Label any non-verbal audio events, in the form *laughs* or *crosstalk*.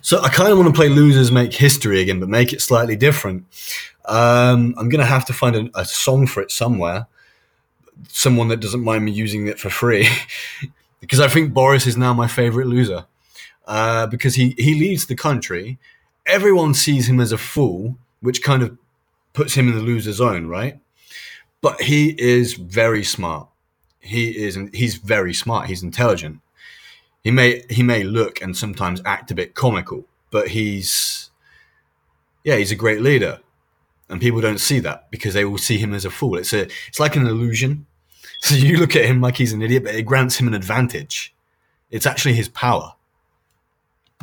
So I kind of want to play losers make history again, but make it slightly different. Um, I'm gonna have to find a, a song for it somewhere. Someone that doesn't mind me using it for free, *laughs* because I think Boris is now my favorite loser. Uh, because he he leads the country, everyone sees him as a fool, which kind of puts him in the loser zone, right? But he is very smart. He is he's very smart. He's intelligent. He may he may look and sometimes act a bit comical, but he's yeah, he's a great leader. And people don't see that because they will see him as a fool. It's a it's like an illusion. *laughs* So you look at him like he's an idiot, but it grants him an advantage. It's actually his power.